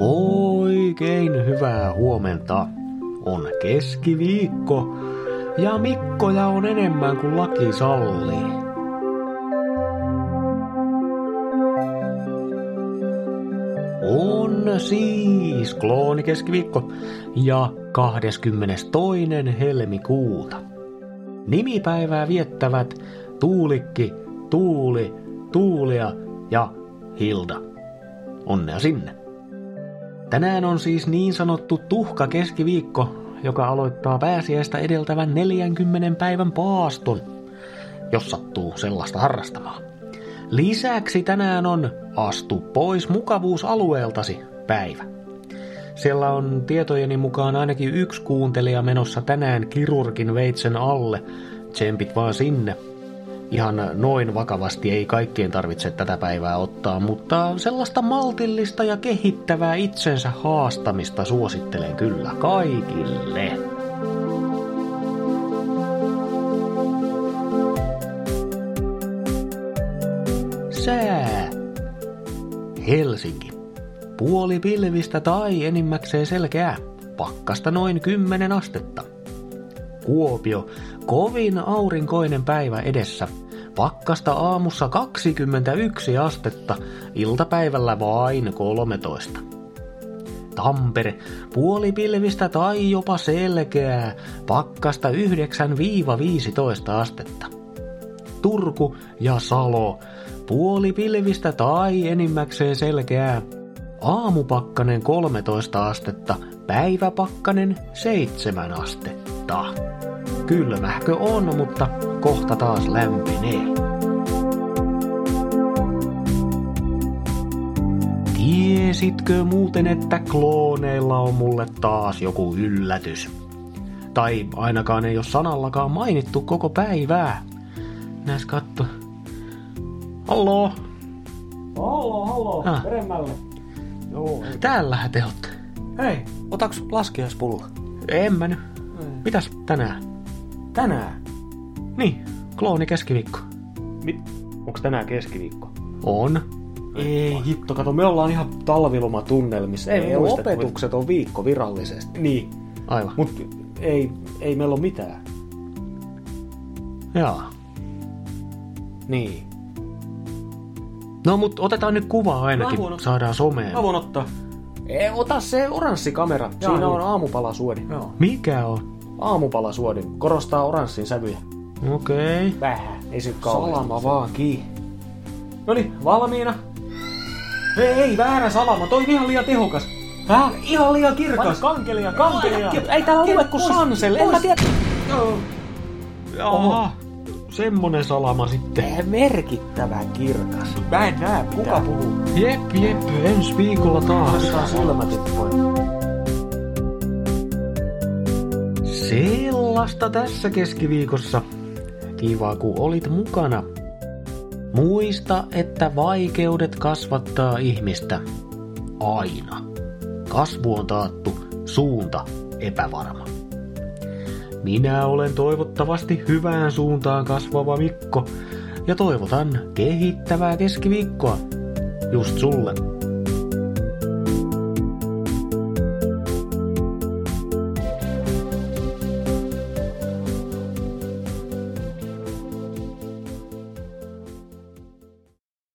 Oikein hyvää huomenta. On keskiviikko ja Mikkoja on enemmän kuin laki sallii. On siis kloonikeskiviikko ja 22. helmikuuta. Nimipäivää viettävät Tuulikki, Tuuli, Tuulia ja Hilda. Onnea sinne! Tänään on siis niin sanottu tuhka keskiviikko, joka aloittaa pääsiäistä edeltävän 40 päivän paaston, jos sattuu sellaista harrastamaan. Lisäksi tänään on Astu pois mukavuusalueeltasi päivä. Siellä on tietojeni mukaan ainakin yksi kuuntelija menossa tänään kirurgin veitsen alle. Tsempit vaan sinne. Ihan noin vakavasti ei kaikkien tarvitse tätä päivää ottaa, mutta sellaista maltillista ja kehittävää itsensä haastamista suosittelen kyllä kaikille. Sää. Helsinki. Puoli pilvistä tai enimmäkseen selkeää. Pakkasta noin 10 astetta. Kuopio. Kovin aurinkoinen päivä edessä. Pakkasta aamussa 21 astetta, iltapäivällä vain 13. Tampere, puolipilvistä tai jopa selkeää, pakkasta 9-15 astetta. Turku ja Salo, puolipilvistä tai enimmäkseen selkeää, aamupakkanen 13 astetta, päiväpakkanen 7 astetta. Kylmähkö on, mutta kohta taas lämpenee. Tiesitkö muuten, että klooneilla on mulle taas joku yllätys? Tai ainakaan ei ole sanallakaan mainittu koko päivää. Näis katto. Hallo? Hallo, hallo, Ah. peremmälle. Joo. Täällähän te ootte. Hei, otaks laskiaispulla? En mä nyt. Mitäs tänään? Tänään? Niin, klooni keskiviikko. Mit? Onks tänään keskiviikko? On. Ei hitto, kato, me ollaan ihan talvilomatunnelmissa. Ei, Meidän muista, opetukset on viikko virallisesti. Niin, Aivan. mut ei, ei meillä ole mitään. Jaa. Niin. No mut otetaan nyt kuva ainakin, saadaan someen. Mä voin ottaa. Ei, ota se oranssi kamera. Jaa, Siinä on niin. aamupalasuodi. Joo. Mikä on? Aamupalasuodi. Korostaa oranssin sävyjä. Okei. Okay. Vähän. Ei se kauheasti. Salama vaan kiinni. Noniin, valmiina. Ei, ei, väärä salama. Toi on ihan liian tehokas. Häh? Ihan liian kirkas. Kankelia, kankelia. Ei täällä lue kuin Sansel. En mä tiedä. Jaha. Semmonen salama sitten. Merkittävän kirkas. Mä en näe. Kuka puhuu? Jep, jep, ensi viikolla taas. Laitetaan silmät pois. Sellaista tässä keskiviikossa. Kiva, kun olit mukana. Muista, että vaikeudet kasvattaa ihmistä. Aina. Kasvu on taattu, suunta epävarma. Minä olen toivottavasti hyvään suuntaan kasvava Mikko ja toivotan kehittävää keskiviikkoa just sulle.